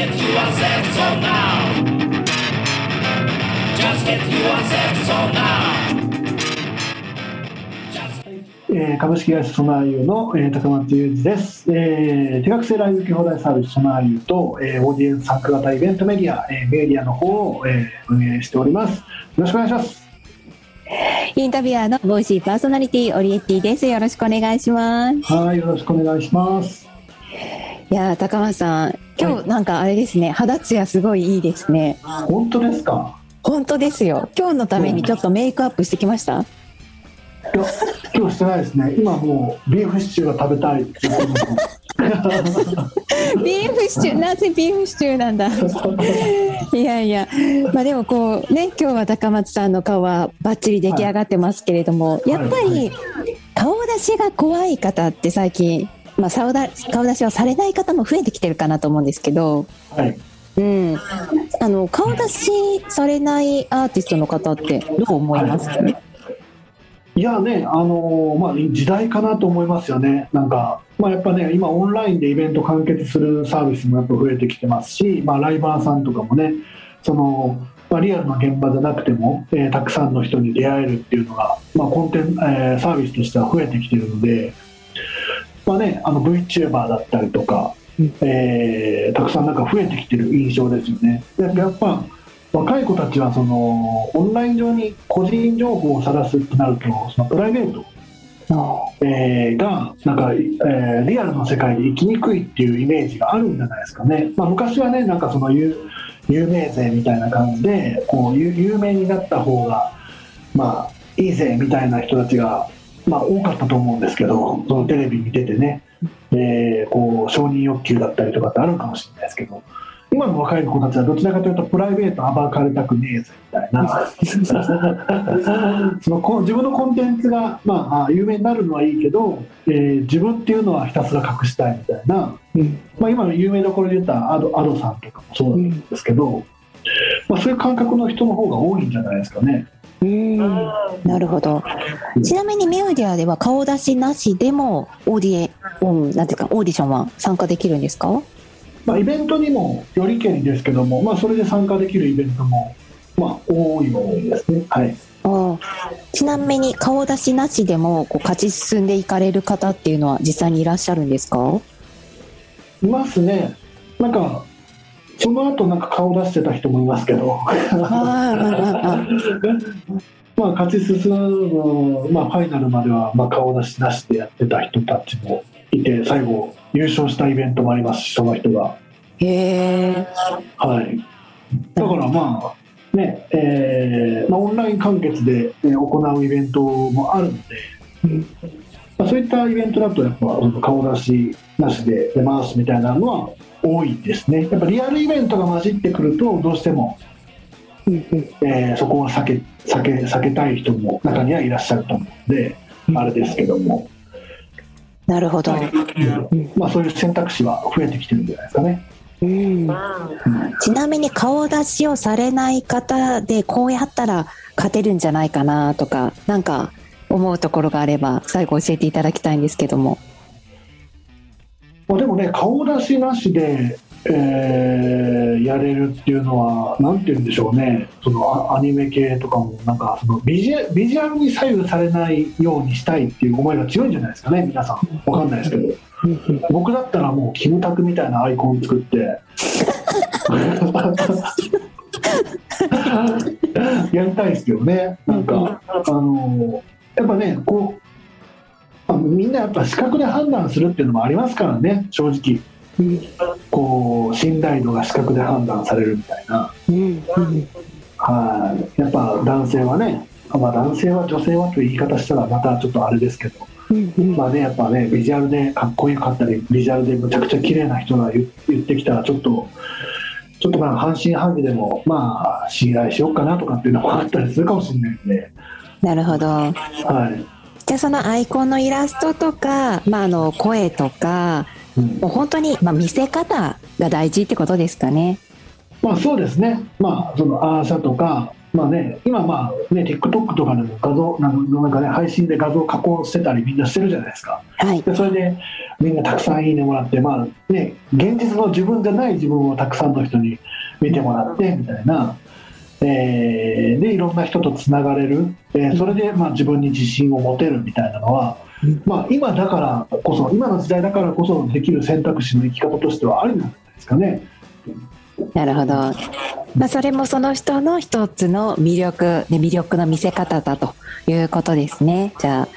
get yourself so now. Just get yourself so now. えー株式会社ソナーユの、えー高松裕二です、えー手学生ライブ受け放題サービスソナーユと、えーオーディエンス参加型イベントメディア、えーメディアの方を、えー運営しておりますよろしくお願いしますインタビュアーのボイシーパーソナリティオリエッティです。よろしくお願いします。はいよろしくお願いしますいやー高松さん、今日なんかあれですね、肌ツヤすごいいいですね。本当ですか？本当ですよ。今日のためにちょっとメイクアップしてきました？いや今日してないですね今もうビーフシチューが食べたい ビーフシチュー、なぜビーフシチューなんだ？いやいや、まあでもこうね、今日は高松さんの顔はバッチリ出来上がってますけれども、やっぱり顔出しが怖い方って最近、まあ顔出しをされない方も増えてきてるかなと思うんですけど、はい。うん、あの顔出しされないアーティストの方ってどう思います？か、いやね、あのーまあ、時代かなと思いますよね、なんか、まあ、やっぱね、今、オンラインでイベント完結するサービスもやっぱ増えてきてますし、まあ、ライバーさんとかもね、そのまあ、リアルな現場じゃなくても、えーたくさんの人に出会えるっていうのが、まあ、コンテンツ、えーサービスとしては増えてきてるので、まあね、あの VTuber だったりとか、えーたくさんなんか増えてきてる印象ですよね。でやっぱ若い子たちはそのオンライン上に個人情報を晒すってなるとそのプライベート、えーがなんか、えーリアルの世界で生きにくいっていうイメージがあるんじゃないですかね、まあ、昔はねなんかその有有名税みたいな感じでこう有有名になった方がまあいいぜみたいな人たちが、まあ、多かったと思うんですけどそのテレビ見ててね、えーこう承認欲求だったりとかってあるかもしれないですけど今の若い子たちはどちらかというとプライベート暴かれたくねえぜみたいな。そのこ自分のコンテンツが、まあ、有名になるのはいいけど、えー自分っていうのはひたすら隠したいみたいな、まあ、今の有名どころで言ったらアドアドさんとかもそうなんですけど、まあ、そういう感覚の人の方が多いんじゃないですかね。うん。なるほど。ちなみにメディアでは顔出しなしでもオーディエオンなんていうかオーディションは参加できるんですか？まあ、イベントにもよりけりですけども、まあ、それで参加できるイベントも、まあ、多いものですね。はい。ああ。ちなみに顔出しなしでもこう勝ち進んでいかれる方っていうのは実際にいらっしゃるんですか？いますね。なんかその後なんか顔出してた人もいますけど、まあ勝ち進む、まあ、ファイナルまではまあ顔出しなしでやってた人たちもいて最後優勝したイベントもありますしその人が。へえはい、だからまあねえーまあ、オンライン完結で、えー行うイベントもあるので、まあ、そういったイベントだとやっぱ顔出しなしで出ますみたいなのは多いですね。やっぱリアルイベントが混じってくるとどうしても、えーそこは避け避け避けたい人も中にはいらっしゃると思うのであれですけども、なるほど、まあ、そういう選択肢は増えてきてるんじゃないですかね。うん。ちなみに顔出しをされない方でこうやったら勝てるんじゃないかなとかなんか思うところがあれば最後教えていただきたいんですけどもまあ、でもね顔出しなしで、えーやれるっていうのはなんて言うんでしょうね。そのあアニメ系とかもなんかそのビジュビジュアルに左右されないようにしたいっていう思いが強いんじゃないですかね皆さん。わかんないですけど。僕だったらもうキムタクみたいなアイコン作って。やりたいですけどね。なんかあのやっぱねこうみんなやっぱ視覚で判断するっていうのもありますからね正直。こう信頼度が視覚で判断されるみたいな。はい。やっぱ男性はねまあ男性は女性はという言い方したらまたちょっとあれですけど。まあねやっぱねビジュアルでかっこよかったりビジュアルでむちゃくちゃ綺麗な人が言言ってきたらちょっとちょっとまあ半信半疑でもまあ信頼しようかなとかっていうのもあったりするかもしれないんで、なるほど。はいじゃあそのアイコンのイラストとか、まあ、あの声とかうんもう本当に、まあ、見せ方が大事ってことですかねまあそうですねまあそのアーシャとかまあね、今まあね TikTok とかでも画像なんかね配信で画像加工してたりみんなしてるじゃないですか。はい。でそれでみんなたくさんいいねもらってまあね現実の自分じゃない自分をたくさんの人に見てもらってみたいな。えーでいろんな人とつながれる、えーそれでまあ自分に自信を持てるみたいなのは、まあ、今だからこそ今の時代だからこそできる選択肢の生き方としてはありなんですかね。なるほど。まあ、それもその人の一つの魅力、で魅力の見せ方だということですね。じゃあ、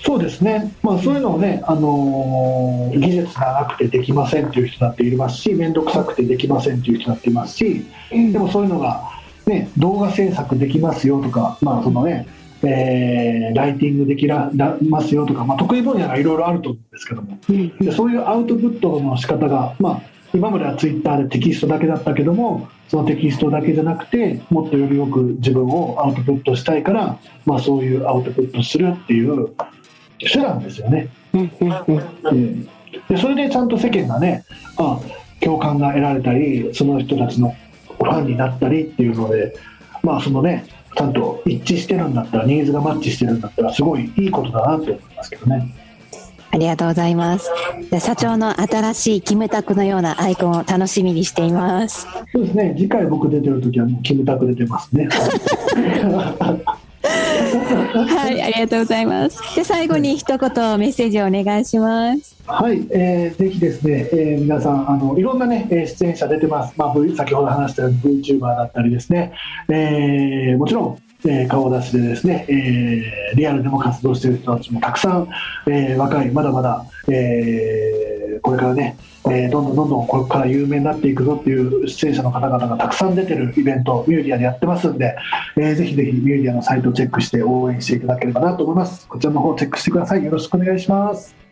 そうですね、まあ、そういうのをね、あのー技術がなくてできませんっていう人だっていますし、面倒くさくてできませんっていう人だっていますし、でもそういうのが、ね、動画制作できますよとか、まあそのねえーライティングできらだますよとか、まあ、得意分野がいろいろあると思うんですけども、でそういうアウトプットの仕方が、まあ、今まではツイッターでテキストだけだったけども、そのテキストだけじゃなくて、もっとよりよく自分をアウトプットしたいから、まあ、そういうアウトプットするっていう手段ですよね。うん。うん。うん。うん。でそれでちゃんと世間がねあ共感が得られたりその人たちのファンになったりっていうのでまあそのねちゃんと一致してるんだったらニーズがマッチしてるんだったらすごいいいことだなと思いますけどね。ありがとうございます。じゃあ社長の新しいキムタクのようなアイコンを楽しみにしています。そうですね次回僕出てる時はもうキムタク出てますね。はい、ありがとうございます。で、最後に一言メッセージをお願いします。はい、えーぜひですね、えー皆さんあのいろんなね出演者出てます。まあ、v、先ほど話したように VTuber だったりですね、えーもちろん、えー顔出しでですね、えーリアルでも活動している人たちもたくさん、えー若いまだまだ、えーこれからね、えーどんどんどんどんこれから有名になっていくぞっていう出演者の方々がたくさん出てるイベントミューディアでやってますんで、えーぜひぜひミューディアのサイトをチェックして応援していただければなと思います。こちらの方チェックしてください。よろしくお願いします。